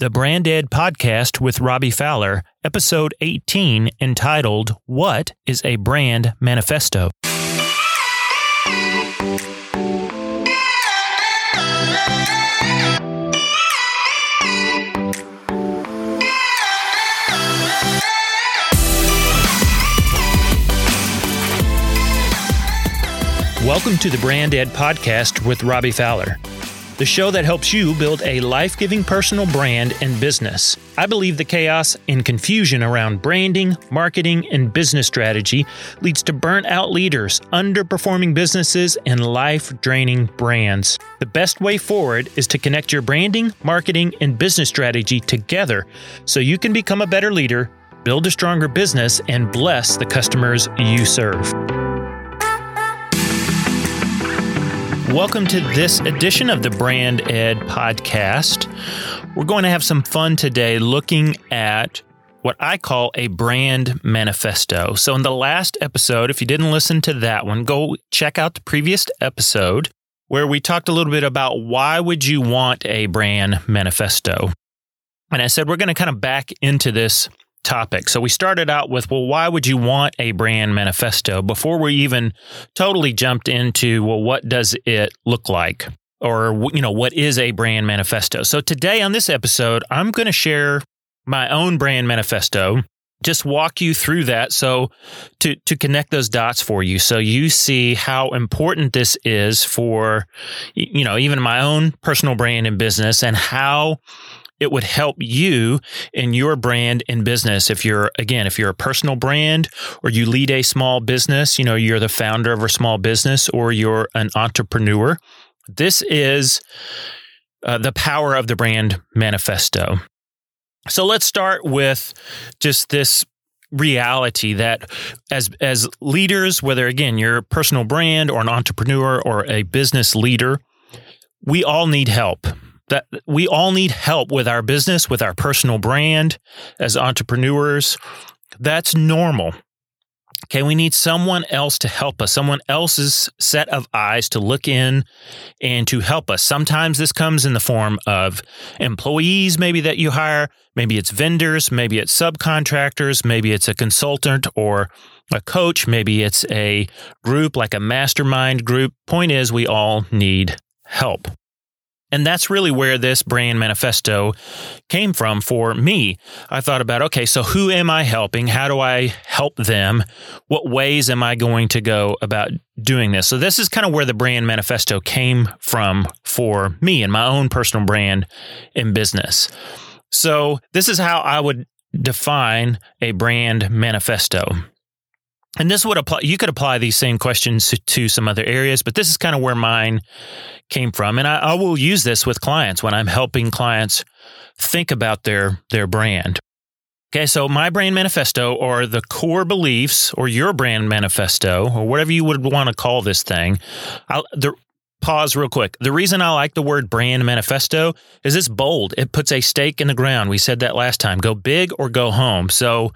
the Brand Ed podcast with Robby Fowler, episode 18, entitled What is a Brand Manifesto? Welcome to the Brand Ed podcast with Robby Fowler the show that helps you build a life giving personal brand and business. I believe the chaos and confusion around branding, marketing, and business strategy leads to burnt out leaders, underperforming businesses, and life draining brands. The best way forward is to connect your branding, marketing, and business strategy together so you can become a better leader, build a stronger business, and bless the customers you serve. Welcome to this edition of the Brand Ed podcast. We're going to have some fun today looking at what I call a brand manifesto. So, in the last episode, if you didn't listen to that one, go check out the previous episode where we talked a little bit about why would you want a brand manifesto. And I said we're going to kind of back into this topic. So we started out with, well, why would you want a brand manifesto before we even totally jumped into, well, what does it look like? Or, you know, what is a brand manifesto? So today on this episode, I'm going to share my own brand manifesto just walk you through that so to to connect those dots for you so you see how important this is for you know even my own personal brand and business and how it would help you in your brand and business. If you're, again, if you're a personal brand or you lead a small business, you know, you're the founder of a small business or you're an entrepreneur, this is uh, the power of the brand manifesto. So let's start with just this reality that as as leaders whether again you're a personal brand or an entrepreneur or a business leader we all need help that we all need help with our business, with our personal brand as entrepreneurs. That's normal. Okay, we need someone else to help us, someone else's set of eyes to look in and to help us. Sometimes this comes in the form of employees, maybe that you hire, maybe it's vendors, maybe it's subcontractors, maybe it's a consultant or a coach, maybe it's a group like a mastermind group. Point is, we all need help. And that's really where this brand manifesto came from for me. I thought about, okay, so who am I helping? How do I help them? What ways am I going to go about doing this? So, this is kind of where the brand manifesto came from for me and my own personal brand in business. So, this is how I would define a brand manifesto. And this would apply, you could apply these same questions to, to some other areas, but this is kind of where mine came from. And I, I will use this with clients when I'm helping clients think about their, their brand. Okay, so my brand manifesto or the core beliefs or your brand manifesto or whatever you would want to call this thing, I'll, the, pause real quick. The reason I like the word brand manifesto is it's bold. It puts a stake in the ground. We said that last time. Go big or go home. So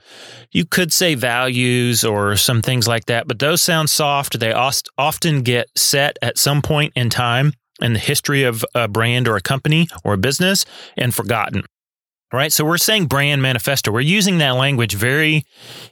you could say values or some things like that, but those sound soft. They often get set at some point in time in the history of a brand or a company or a business and forgotten. Right. So we're saying brand manifesto. We're using that language very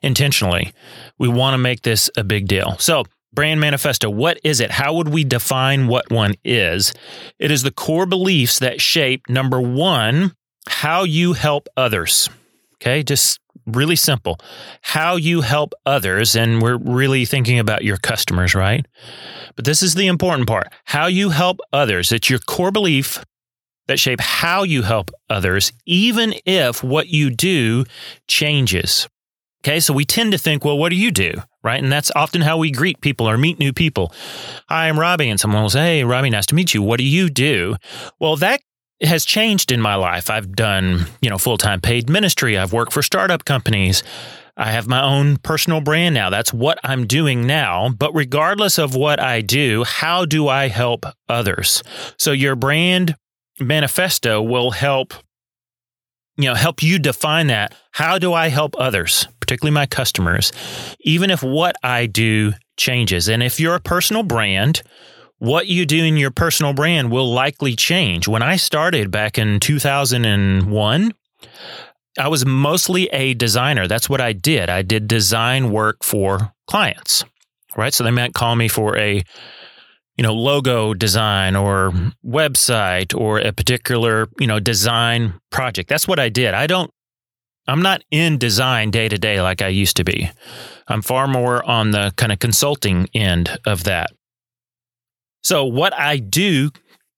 intentionally. We want to make this a big deal. So Brand manifesto, what is it? How would we define what one is? It is the core beliefs that shape number one, how you help others. Okay, just really simple. How you help others, and we're really thinking about your customers, right? But this is the important part how you help others. It's your core belief that shape how you help others, even if what you do changes. Okay, so we tend to think, well, what do you do? Right. And that's often how we greet people or meet new people. Hi, I'm Robby. And someone will say, Hey, Robby, nice to meet you. What do you do? Well, that has changed in my life. I've done, you know, full time paid ministry. I've worked for startup companies. I have my own personal brand now. That's what I'm doing now. But regardless of what I do, how do I help others? So your brand manifesto will help you know help you define that how do i help others particularly my customers even if what i do changes and if you're a personal brand what you do in your personal brand will likely change. When I started back in 2001, I was mostly a designer. That's what I did. I did design work for clients, right? So they might call me for a you know logo design or website or a particular you know design project. That's what i did. I don't i'm not in design day to day like i used to be. I'm far more on the kind of consulting end of that. So what i do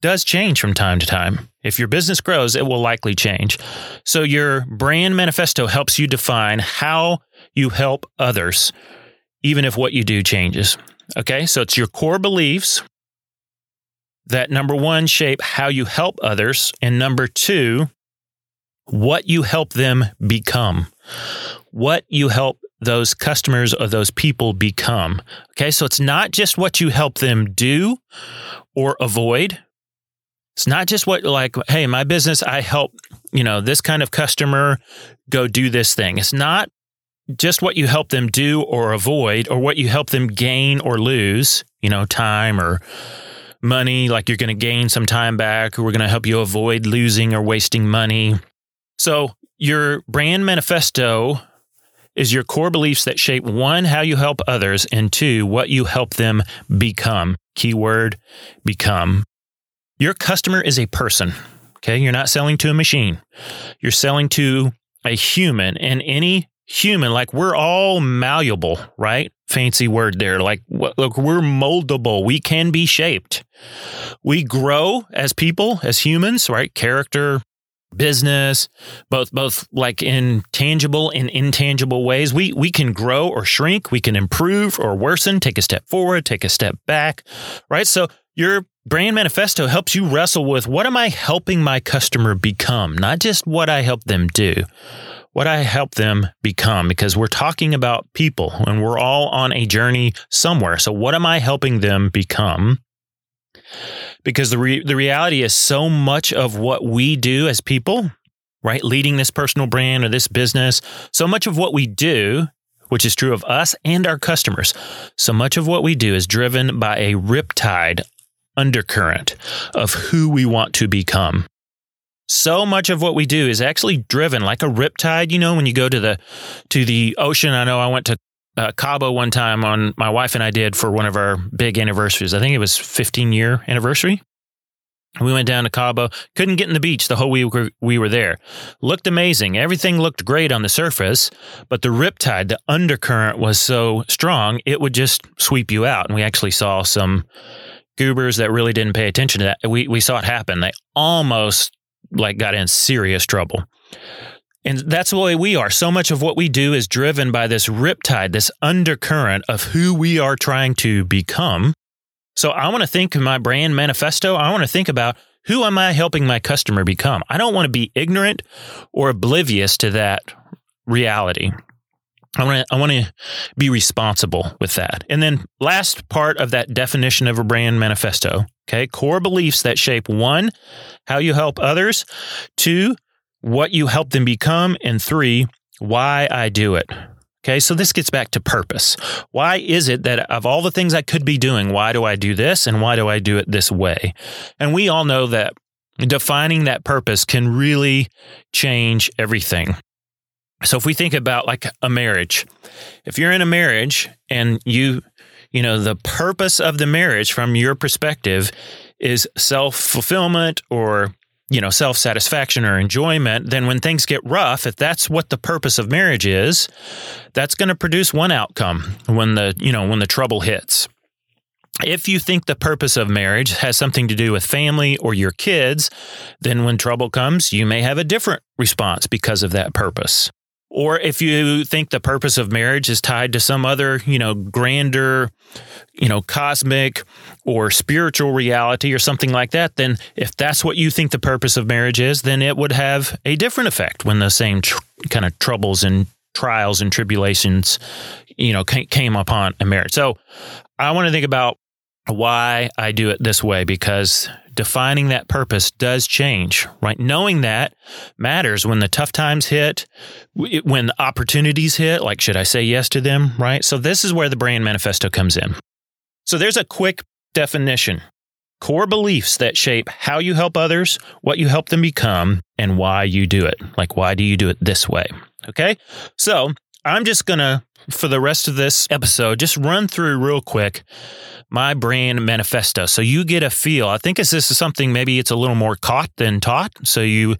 does change from time to time. If your business grows it will likely change. So your brand manifesto helps you define how you help others even if what you do changes. Okay, so it's your core beliefs, that number one, shape how you help others. And number two, what you help them become, what you help those customers or those people become. Okay. So it's not just what you help them do or avoid. It's not just what, like, hey, my business, I help, you know, this kind of customer go do this thing. It's not just what you help them do or avoid or what you help them gain or lose, you know, time or money, like you're going to gain some time back, we're going to help you avoid losing or wasting money. So, your brand manifesto is your core beliefs that shape one, how you help others, and two, what you help them become. Keyword become. Your customer is a person. Okay. You're not selling to a machine, you're selling to a human, and any human, like we're all malleable, right? Fancy word there. Like, look, we're moldable. We can be shaped. We grow as people, as humans, right? Character, business, both both like in tangible and intangible ways. We we can grow or shrink, we can improve or worsen, take a step forward, take a step back, right? So your brand manifesto helps you wrestle with what am I helping my customer become, not just what I help them do what I help them become because we're talking about people and we're all on a journey somewhere. So, what am I helping them become? Because the, re- the reality is so much of what we do as people, right, leading this personal brand or this business, so much of what we do, which is true of us and our customers, so much of what we do is driven by a riptide undercurrent of who we want to become so much of what we do is actually driven like a riptide you know when you go to the to the ocean i know i went to uh, Cabo one time on my wife and I did for one of our big anniversaries. I think it was 15 year anniversary. We went down to Cabo, couldn't get in the beach the whole week we were there. Looked amazing. Everything looked great on the surface, but the riptide, the undercurrent was so strong, it would just sweep you out. And we actually saw some goobers that really didn't pay attention to that. We, we saw it happen. They almost like got in serious trouble. And that's the way we are. So much of what we do is driven by this riptide, this undercurrent of who we are trying to become. So I want to think in my brand manifesto, I want to think about who am I helping my customer become? I don't want to be ignorant or oblivious to that reality. I want to I want to be responsible with that. And then last part of that definition of a brand manifesto, okay? Core beliefs that shape one, how you help others, two, what you help them become, and three, why I do it. Okay, so this gets back to purpose. Why is it that of all the things I could be doing, why do I do this and why do I do it this way? And we all know that defining that purpose can really change everything. So if we think about like a marriage, if you're in a marriage and you, you know, the purpose of the marriage from your perspective is self fulfillment or, you know, self satisfaction or enjoyment, then when things get rough, if that's what the purpose of marriage is, that's going to produce one outcome when the, you know, when the trouble hits. If you think the purpose of marriage has something to do with family or your kids, then when trouble comes, you may have a different response because of that purpose. Or if you think the purpose of marriage is tied to some other, you know, grander, you know, cosmic or spiritual reality or something like that, then if that's what you think the purpose of marriage is, then it would have a different effect when the same tr- kind of troubles and trials and tribulations, you know, came upon a marriage. So I want to think about why I do it this way because defining that purpose does change, right? Knowing that matters when the tough times hit, when the opportunities hit, like, should I say yes to them, right? So, this is where the brand manifesto comes in. So, there's a quick definition core beliefs that shape how you help others, what you help them become, and why you do it. Like, why do you do it this way? Okay. So I'm just going to, for the rest of this episode, just run through real quick my brand manifesto. So you get a feel. I think this is something maybe it's a little more caught than taught. So you,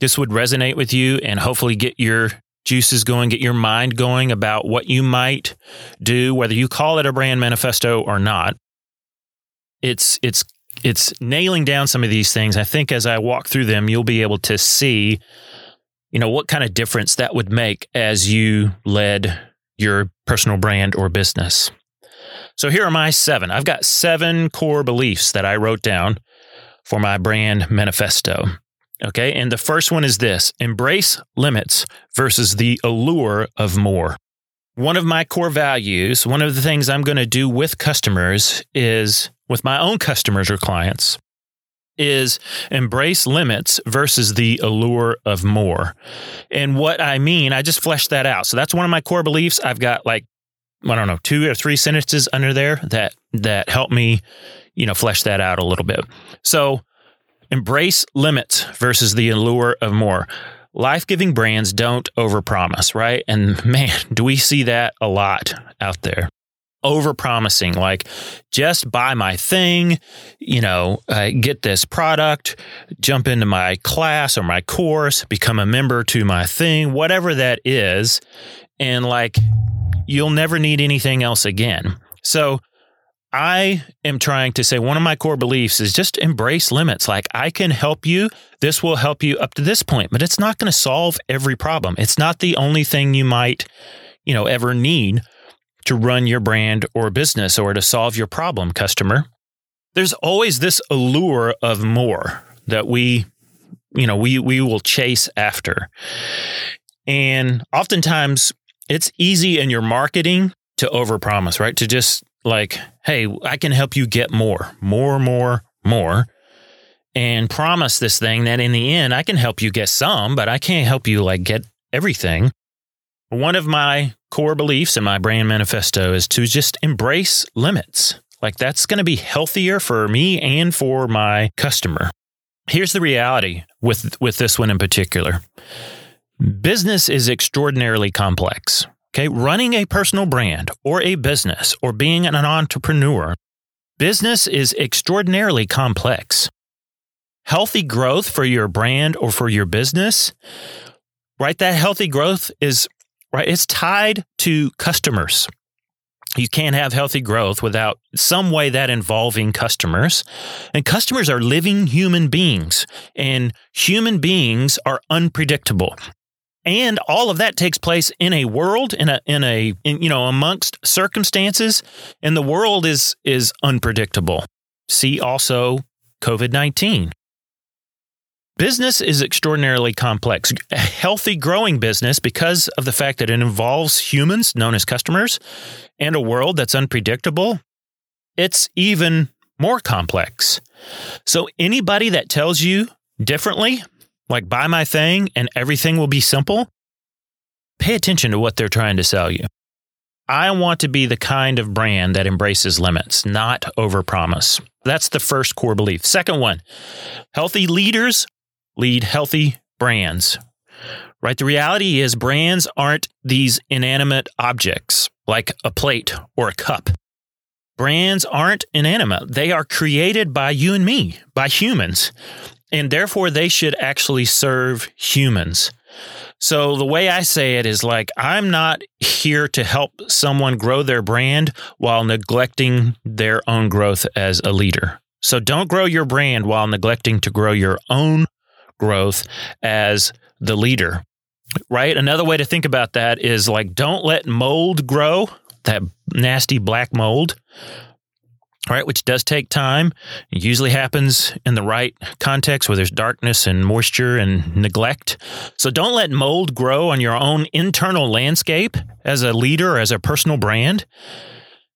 this would resonate with you and hopefully get your juices going, get your mind going about what you might do, whether you call it a brand manifesto or not. It's, it's, it's nailing down some of these things. I think as I walk through them, you'll be able to see you know, what kind of difference that would make as you led your personal brand or business. So here are my seven. I've got seven core beliefs that I wrote down for my brand manifesto. Okay. And the first one is this embrace limits versus the allure of more. One of my core values, one of the things I'm going to do with customers is with my own customers or clients is embrace limits versus the allure of more. And what I mean, I just fleshed that out. So that's one of my core beliefs. I've got like I don't know, two or three sentences under there that that help me, you know, flesh that out a little bit. So embrace limits versus the allure of more. Life-giving brands don't overpromise, right? And man, do we see that a lot out there over promising, like just buy my thing, you know, uh, get this product, jump into my class or my course, become a member to my thing, whatever that is. And like, you'll never need anything else again. So, I am trying to say one of my core beliefs is just embrace limits. Like, I can help you. This will help you up to this point, but it's not going to solve every problem. It's not the only thing you might, you know, ever need to run your brand or business or to solve your problem, customer. There's always this allure of more that we, you know, we we will chase after. And oftentimes it's easy in your marketing to overpromise, right? To just like, hey, I can help you get more, more, more, more, and promise this thing that in the end I can help you get some, but I can't help you like get everything. One of my core beliefs in my brand manifesto is to just embrace limits. Like that's going to be healthier for me and for my customer. Here's the reality with with this one in particular. Business is extraordinarily complex. Okay, running a personal brand or a business or being an entrepreneur, business is extraordinarily complex. Healthy growth for your brand or for your business, right? That healthy growth is right? It's tied to customers. You can't have healthy growth without some way that involving customers. And customers are living human beings, and human beings are unpredictable. And all of that takes place in a world, in a, in a, in, you know, amongst circumstances, and the world is is unpredictable. See also COVID nineteen. Business is extraordinarily complex. A healthy growing business, because of the fact that it involves humans, known as customers, and a world that's unpredictable, it's even more complex. So, anybody that tells you differently, like buy my thing and everything will be simple, pay attention to what they're trying to sell you. I want to be the kind of brand that embraces limits, not overpromise. That's the first core belief. Second one, healthy leaders lead healthy brands. Right? The reality is, brands aren't these inanimate objects like a plate or a cup. Brands aren't inanimate. They are created by you and me, by humans. And therefore, they should actually serve humans. So, the way I say it is like, I'm not here to help someone grow their brand while neglecting their own growth as a leader. So, don't grow your brand while neglecting to grow your own growth as the leader, right? Another way to think about that is like, don't let mold grow, that nasty black mold, right? Which does take time. It usually happens in the right context where there's darkness and moisture and neglect. So don't let mold grow on your own internal landscape as a leader, as a personal brand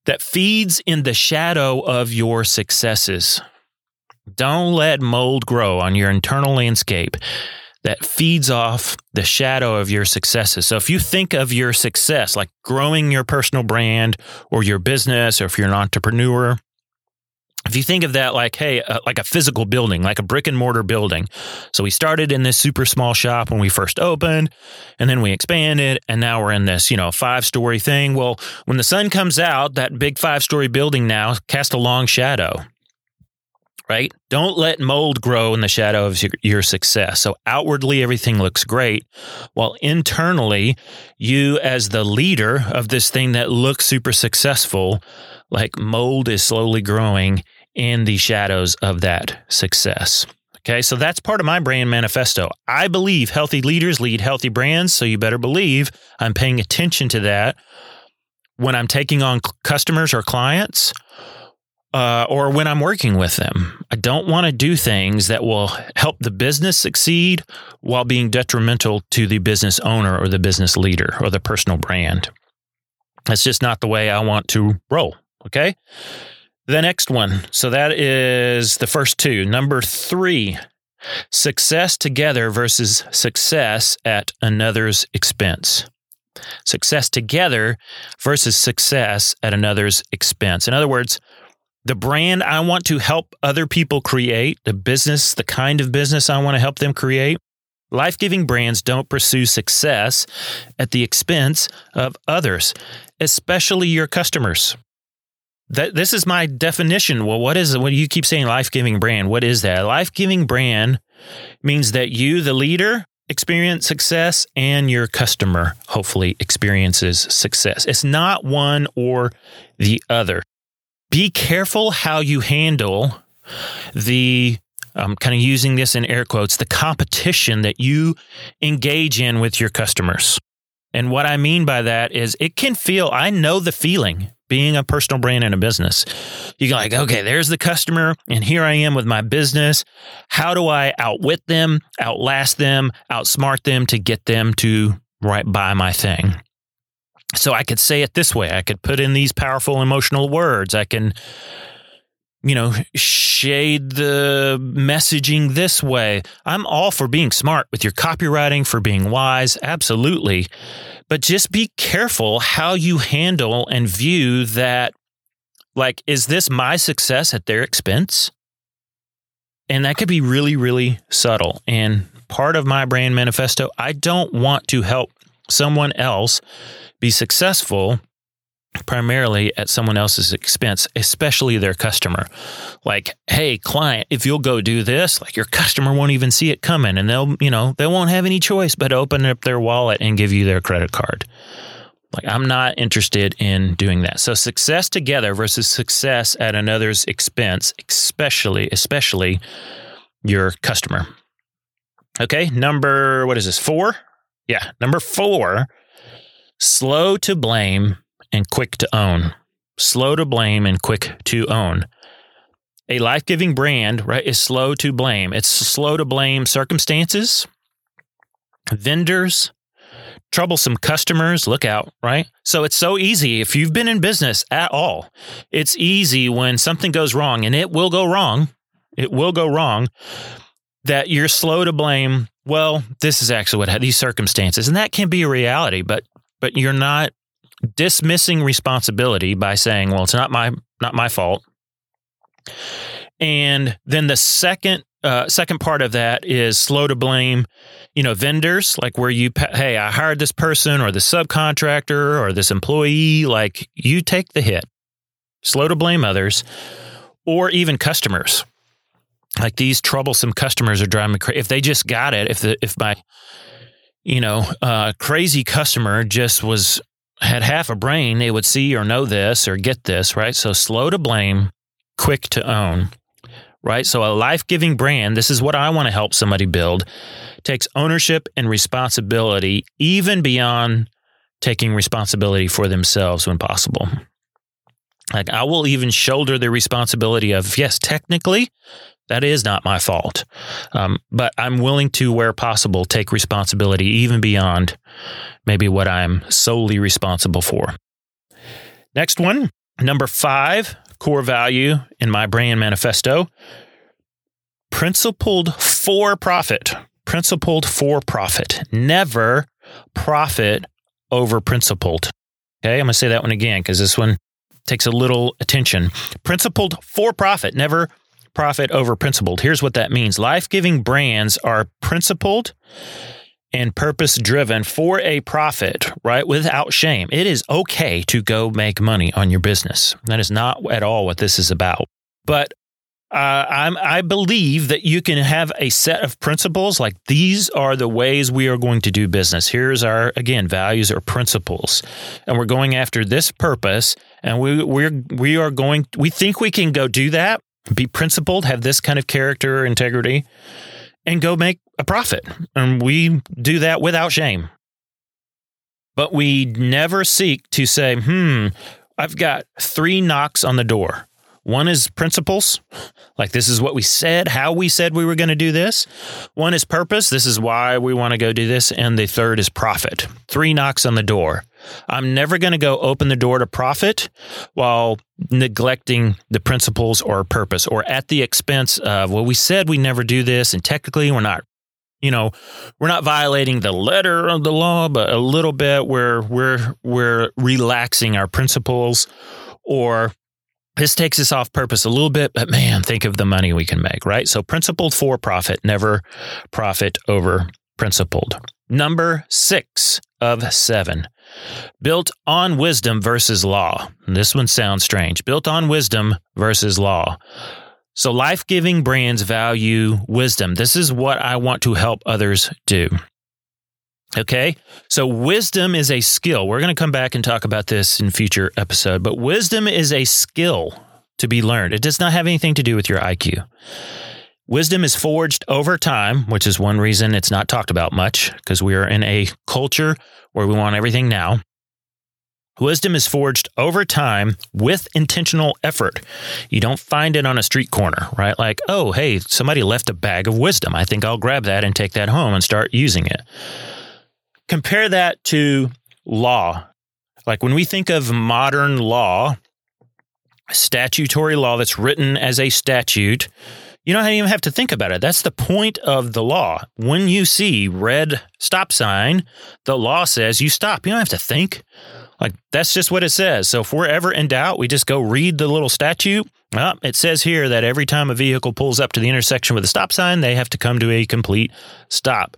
that feeds in the shadow of your successes. Don't let mold grow on your internal landscape that feeds off the shadow of your successes. So if you think of your success like growing your personal brand or your business, or if you're an entrepreneur, if you think of that like hey uh, like a physical building like a brick and mortar building. So we started in this super small shop when we first opened and then we expanded and now we're in this you know five story thing. Well when the sun comes out that big five story building now casts a long shadow right don't let mold grow in the shadow of your, success so outwardly everything looks great while internally you as the leader of this thing that looks super successful like mold is slowly growing in the shadows of that success. Okay, so that's part of my brand manifesto. I believe healthy leaders lead healthy brands, so you better believe I'm paying attention to that when I'm taking on customers or clients uh, or when I'm working with them. I don't want to do things that will help the business succeed while being detrimental to the business owner or the business leader or the personal brand. That's just not the way I want to roll. Okay. The next one. So that is the first two. Number three success together versus success at another's expense. Success together versus success at another's expense. In other words, the brand I want to help other people create, the business, the kind of business I want to help them create, life giving brands don't pursue success at the expense of others, especially your customers. That this is my definition. Well, what is it? What you keep saying life giving brand? What is that? Life giving brand means that you, the leader, experience success and your customer hopefully experiences success. It's not one or the other. Be careful how you handle the I'm kind of using this in air quotes, the competition that you engage in with your customers. And what I mean by that is it can feel, I know the feeling being a personal brand in a business. You're like, okay, there's the customer, and here I am with my business. How do I outwit them, outlast them, outsmart them to get them to right buy my thing? So I could say it this way. I could put in these powerful emotional words. I can, you know, shade the messaging this way. I'm all for being smart with your copywriting, for being wise. Absolutely. But just be careful how you handle and view that. Like, is this my success at their expense? And that could be really, really subtle. And part of my brand manifesto, I don't want to help someone else be successful primarily at someone else's expense, especially their customer. Like, hey, client, if you'll go do this, like your customer won't even see it coming and they'll, you know, they won't have any choice but open up their wallet and give you their credit card. Like, I'm not interested in doing that. So, success together versus success at another's expense, especially, especially your customer. Okay. Number, what is this? Four? Yeah. Number four, slow to blame and quick to own. Slow to blame and quick to own. A life giving brand, right, is slow to blame. It's slow to blame circumstances, vendors, troublesome customers. Look out, right? So it's so easy. If you've been in business at all, it's easy when something goes wrong, and it will go wrong. It will go wrong that you're slow to blame. Well, this is actually what had these circumstances, and that can be a reality, but but you're not dismissing responsibility by saying, "Well, it's not my not my fault." And then the second uh, second part of that is slow to blame, you know, vendors like where you hey, I hired this person or the subcontractor or this employee, like you take the hit. Slow to blame others or even customers. Like these troublesome customers are driving me crazy. If they just got it, if the if my you know, uh, crazy customer just was had half a brain, they would see or know this or get this, right? So slow to blame, quick to own, right? So a life giving brand, this is what I want to help somebody build, takes ownership and responsibility even beyond taking responsibility for themselves when possible. Like I will even shoulder the responsibility of, yes, technically, that is not my fault. Um, but I'm willing to, where possible, take responsibility even beyond maybe what I'm solely responsible for. Next one, number five, core value in my brand manifesto principled for profit. Principled for profit. Never profit over principled. Okay, I'm going to say that one again because this one takes a little attention. Principled for profit, never profit over principled. Here's what that means life giving brands are principled and purpose driven for a profit, right? Without shame. It is okay to go make money on your business. That is not at all what this is about. But uh, I'm, I believe that you can have a set of principles like these are the ways we are going to do business. Here's our, again, values or principles. And we're going after this purpose. And we, we're, we are going, we think we can go do that, be principled, have this kind of character, integrity, and go make a profit. And we do that without shame. But we never seek to say, hmm, I've got three knocks on the door. One is principles, like this is what we said, how we said we were going to do this. One is purpose, this is why we want to go do this. And the third is profit. Three knocks on the door. I'm never going to go open the door to profit while neglecting the principles or purpose or at the expense of, well, we said we never do this. And technically, we're not you know, we're not violating the letter of the law, but a little bit where we're we're we're relaxing our principles or this takes us off purpose a little bit, but man, think of the money we can make, right? So principled for profit, never profit over principled. Number six of seven, built on wisdom versus law. This one sounds strange. Built on wisdom versus law. So life giving brands value wisdom. This is what I want to help others do. Okay. So wisdom is a skill. We're going to come back and talk about this in future episode, but wisdom is a skill to be learned. It does not have anything to do with your IQ. Wisdom is forged over time, which is one reason it's not talked about much because we are in a culture where we want everything now. Wisdom is forged over time with intentional effort. You don't find it on a street corner, right? Like, oh, hey, somebody left a bag of wisdom. I think I'll grab that and take that home and start using it. Compare that to law. Like when we think of modern law, statutory law that's written as a statute, you don't even have to think about it. That's the point of the law. When you see red stop sign, the law says you stop. You don't have to think. Like that's just what it says. So if we're ever in doubt, we just go read the little statute. Well, it says here that every time a vehicle pulls up to the intersection with a stop sign, they have to come to a complete stop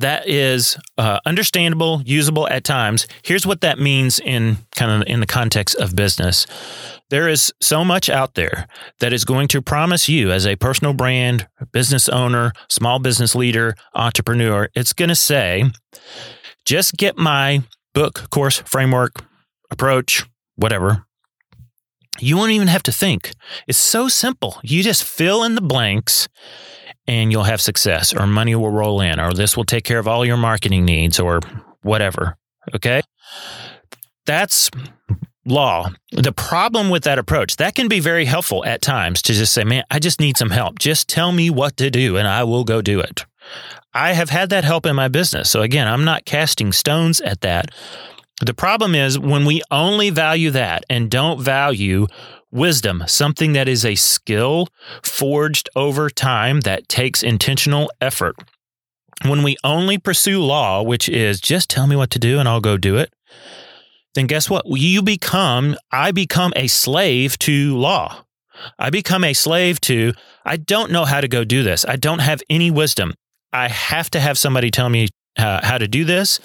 that is uh, understandable, usable at times. Here's what that means in kind of in the context of business. There is so much out there that is going to promise you as a personal brand, business owner, small business leader, entrepreneur, it's going to say, just get my book, course, framework, approach, whatever. You won't even have to think. It's so simple. You just fill in the blanks and you'll have success, or money will roll in, or this will take care of all your marketing needs, or whatever. Okay. That's law. The problem with that approach, that can be very helpful at times to just say, man, I just need some help. Just tell me what to do and I will go do it. I have had that help in my business. So again, I'm not casting stones at that. The problem is when we only value that and don't value wisdom, something that is a skill forged over time that takes intentional effort. When we only pursue law, which is just tell me what to do and I'll go do it, then guess what? You become, I become a slave to law. I become a slave to, I don't know how to go do this. I don't have any wisdom. I have to have somebody tell me uh, how to do this.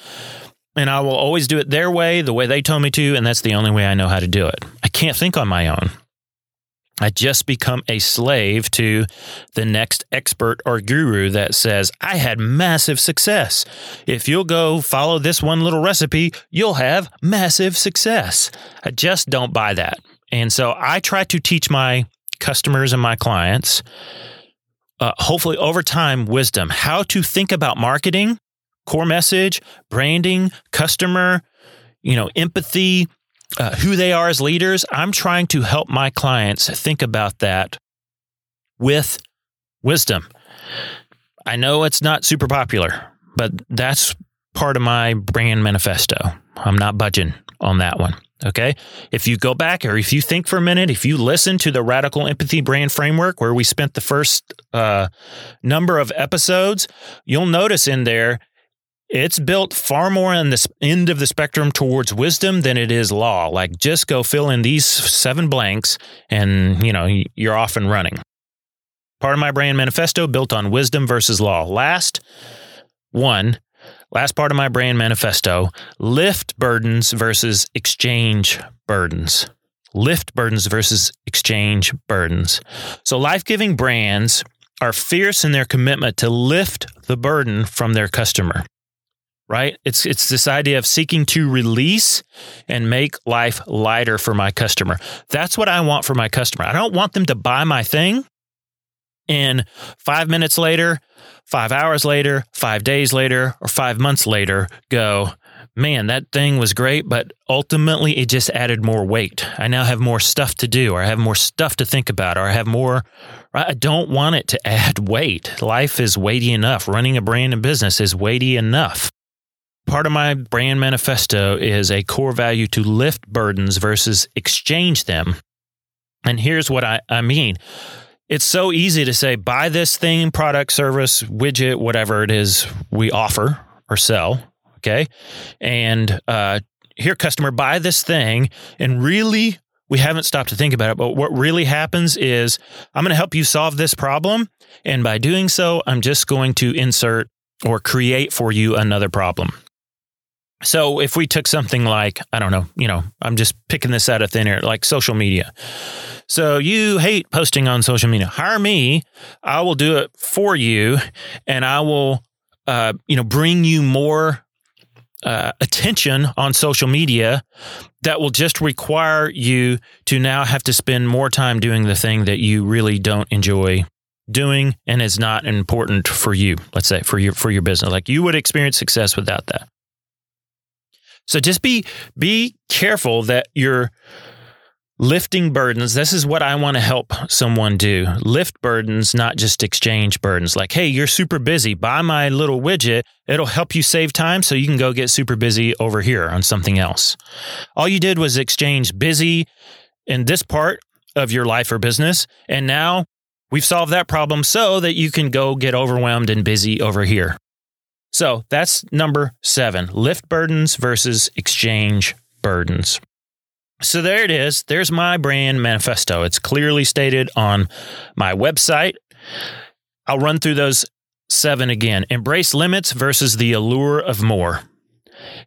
And I will always do it their way, the way they told me to. And that's the only way I know how to do it. I can't think on my own. I just become a slave to the next expert or guru that says, I had massive success. If you'll go follow this one little recipe, you'll have massive success. I just don't buy that. And so I try to teach my customers and my clients, uh, hopefully over time, wisdom, how to think about marketing, core message, branding, customer, you know, empathy, uh, who they are as leaders, I'm trying to help my clients think about that with wisdom. I know it's not super popular, but that's part of my brand manifesto. I'm not budging on that one. Okay. If you go back or if you think for a minute, if you listen to the Radical Empathy Brand Framework, where we spent the first uh, number of episodes, you'll notice in there it's built far more on this end of the spectrum towards wisdom than it is law. Like just go fill in these seven blanks and, you know, you're off and running. Part of my brand manifesto built on wisdom versus law. Last one, last part of my brand manifesto, lift burdens versus exchange burdens. Lift burdens versus exchange burdens. So life-giving brands are fierce in their commitment to lift the burden from their customer right? It's it's this idea of seeking to release and make life lighter for my customer. That's what I want for my customer. I don't want them to buy my thing and 5 minutes later, 5 hours later, 5 days later, or 5 months later go, "Man, that thing was great, but ultimately it just added more weight. I now have more stuff to do, or I have more stuff to think about, or I have more I don't want it to add weight. Life is weighty enough. Running a brand and business is weighty enough. Part of my brand manifesto is a core value to lift burdens versus exchange them. And here's what I, I mean it's so easy to say, buy this thing, product, service, widget, whatever it is we offer or sell. Okay. And uh, here, customer, buy this thing. And really, we haven't stopped to think about it. But what really happens is I'm going to help you solve this problem. And by doing so, I'm just going to insert or create for you another problem. So if we took something like, I don't know, you know, I'm just picking this out of thin air, like social media. So you hate posting on social media. Hire me. I will do it for you and I will, uh, you know, bring you more uh, attention on social media that will just require you to now have to spend more time doing the thing that you really don't enjoy doing and is not important for you let's say for your for your business like you would experience success without that so just be be careful that you're lifting burdens. This is what I want to help someone do. Lift burdens, not just exchange burdens. Like, hey, you're super busy. Buy my little widget. It'll help you save time so you can go get super busy over here on something else. All you did was exchange busy in this part of your life or business. And now we've solved that problem so that you can go get overwhelmed and busy over here. So that's number seven lift burdens versus exchange burdens. So there it is. There's my brand manifesto. It's clearly stated on my website. I'll run through those seven again. Embrace limits versus the allure of more.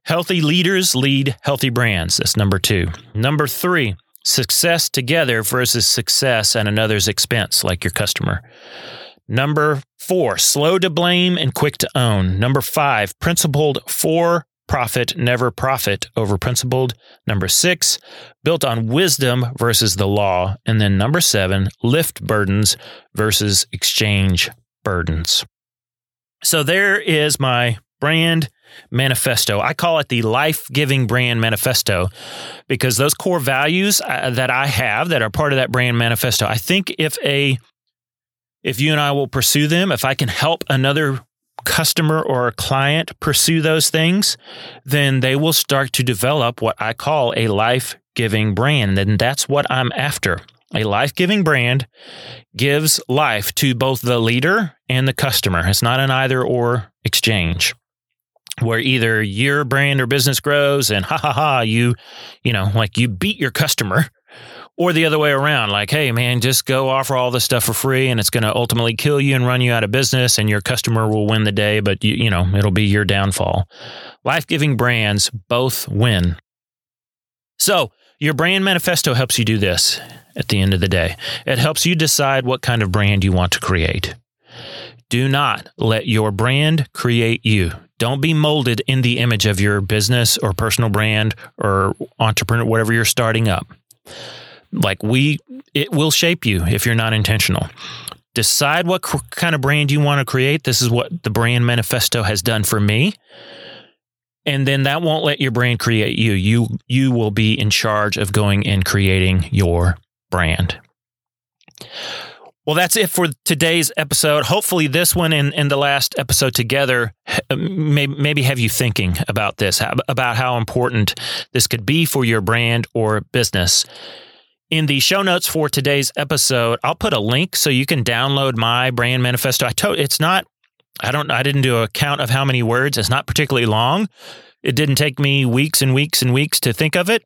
Healthy leaders lead healthy brands. That's number two. Number three, success together versus success at another's expense, like your customer. Number four, slow to blame and quick to own. Number five, principled for profit, never profit over principled. Number six, built on wisdom versus the law. And then number seven, lift burdens versus exchange burdens. So there is my brand manifesto. I call it the life giving brand manifesto because those core values uh, that I have that are part of that brand manifesto, I think if a if you and I will pursue them, if I can help another customer or a client pursue those things, then they will start to develop what I call a life giving brand. And that's what I'm after. A life giving brand gives life to both the leader and the customer. It's not an either or exchange where either your brand or business grows and ha ha ha, you, you know, like you beat your customer or the other way around. Like hey man just go offer all this stuff for free and it's going to ultimately kill you and run you out of business and your customer will win the day but you, you know it'll be your downfall. Life-giving brands both win. So your brand manifesto helps you do this at the end of the day. It helps you decide what kind of brand you want to create. Do not let your brand create you. Don't be molded in the image of your business or personal brand or entrepreneur whatever you're starting up like we, it will shape you if you're not intentional. Decide what cr- kind of brand you want to create. This is what the brand manifesto has done for me. And then that won't let your brand create you. You you will be in charge of going and creating your brand. Well, that's it for today's episode. Hopefully, this one and, and the last episode together um, may, maybe have you thinking about this, about how important this could be for your brand or business. In the show notes for today's episode, I'll put a link so you can download my brand manifesto. I told it's not I don't I didn't do a count of how many words. It's not particularly long. It didn't take me weeks and weeks and weeks to think of it.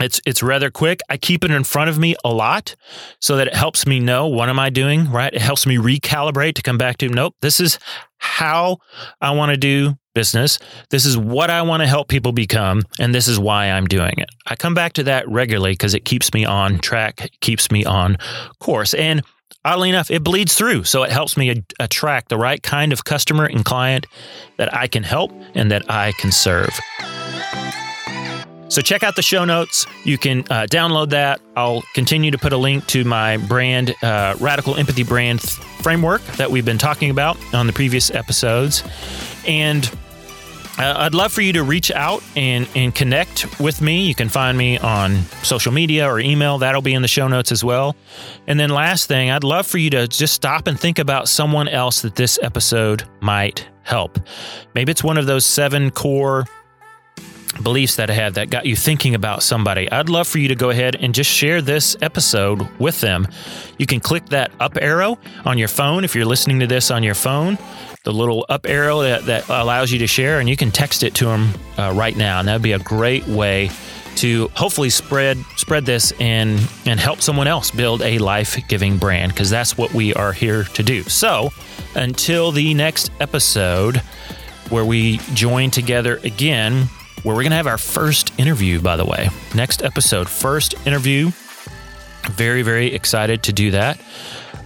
It's it's rather quick. I keep it in front of me a lot so that it helps me know what am I doing, right? It helps me recalibrate to come back to nope, this is how I want to do business. This is what I want to help people become and this is why I'm doing it. I come back to that regularly because it keeps me on track, keeps me on course. And oddly enough, it bleeds through. So it helps me attract the right kind of customer and client that I can help and that I can serve. So check out the show notes. You can uh, download that. I'll continue to put a link to my brand, uh, Radical Empathy Brand Framework that we've been talking about on the previous episodes. And uh, I'd love for you to reach out and, and connect with me. You can find me on social media or email. That'll be in the show notes as well. And then, last thing, I'd love for you to just stop and think about someone else that this episode might help. Maybe it's one of those seven core beliefs that I had that got you thinking about somebody, I'd love for you to go ahead and just share this episode with them. You can click that up arrow on your phone if you're listening to this on your phone, the little up arrow that, that allows you to share, and you can text it to them uh, right now. And that'd be a great way to hopefully spread spread this and and help someone else build a life-giving brand because that's what we are here to do. So, until the next episode where we join together again, where we're going to have our first interview, by the way. Next episode, first interview. Very, very excited to do that.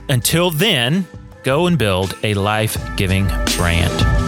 Until then, go and build a life giving brand.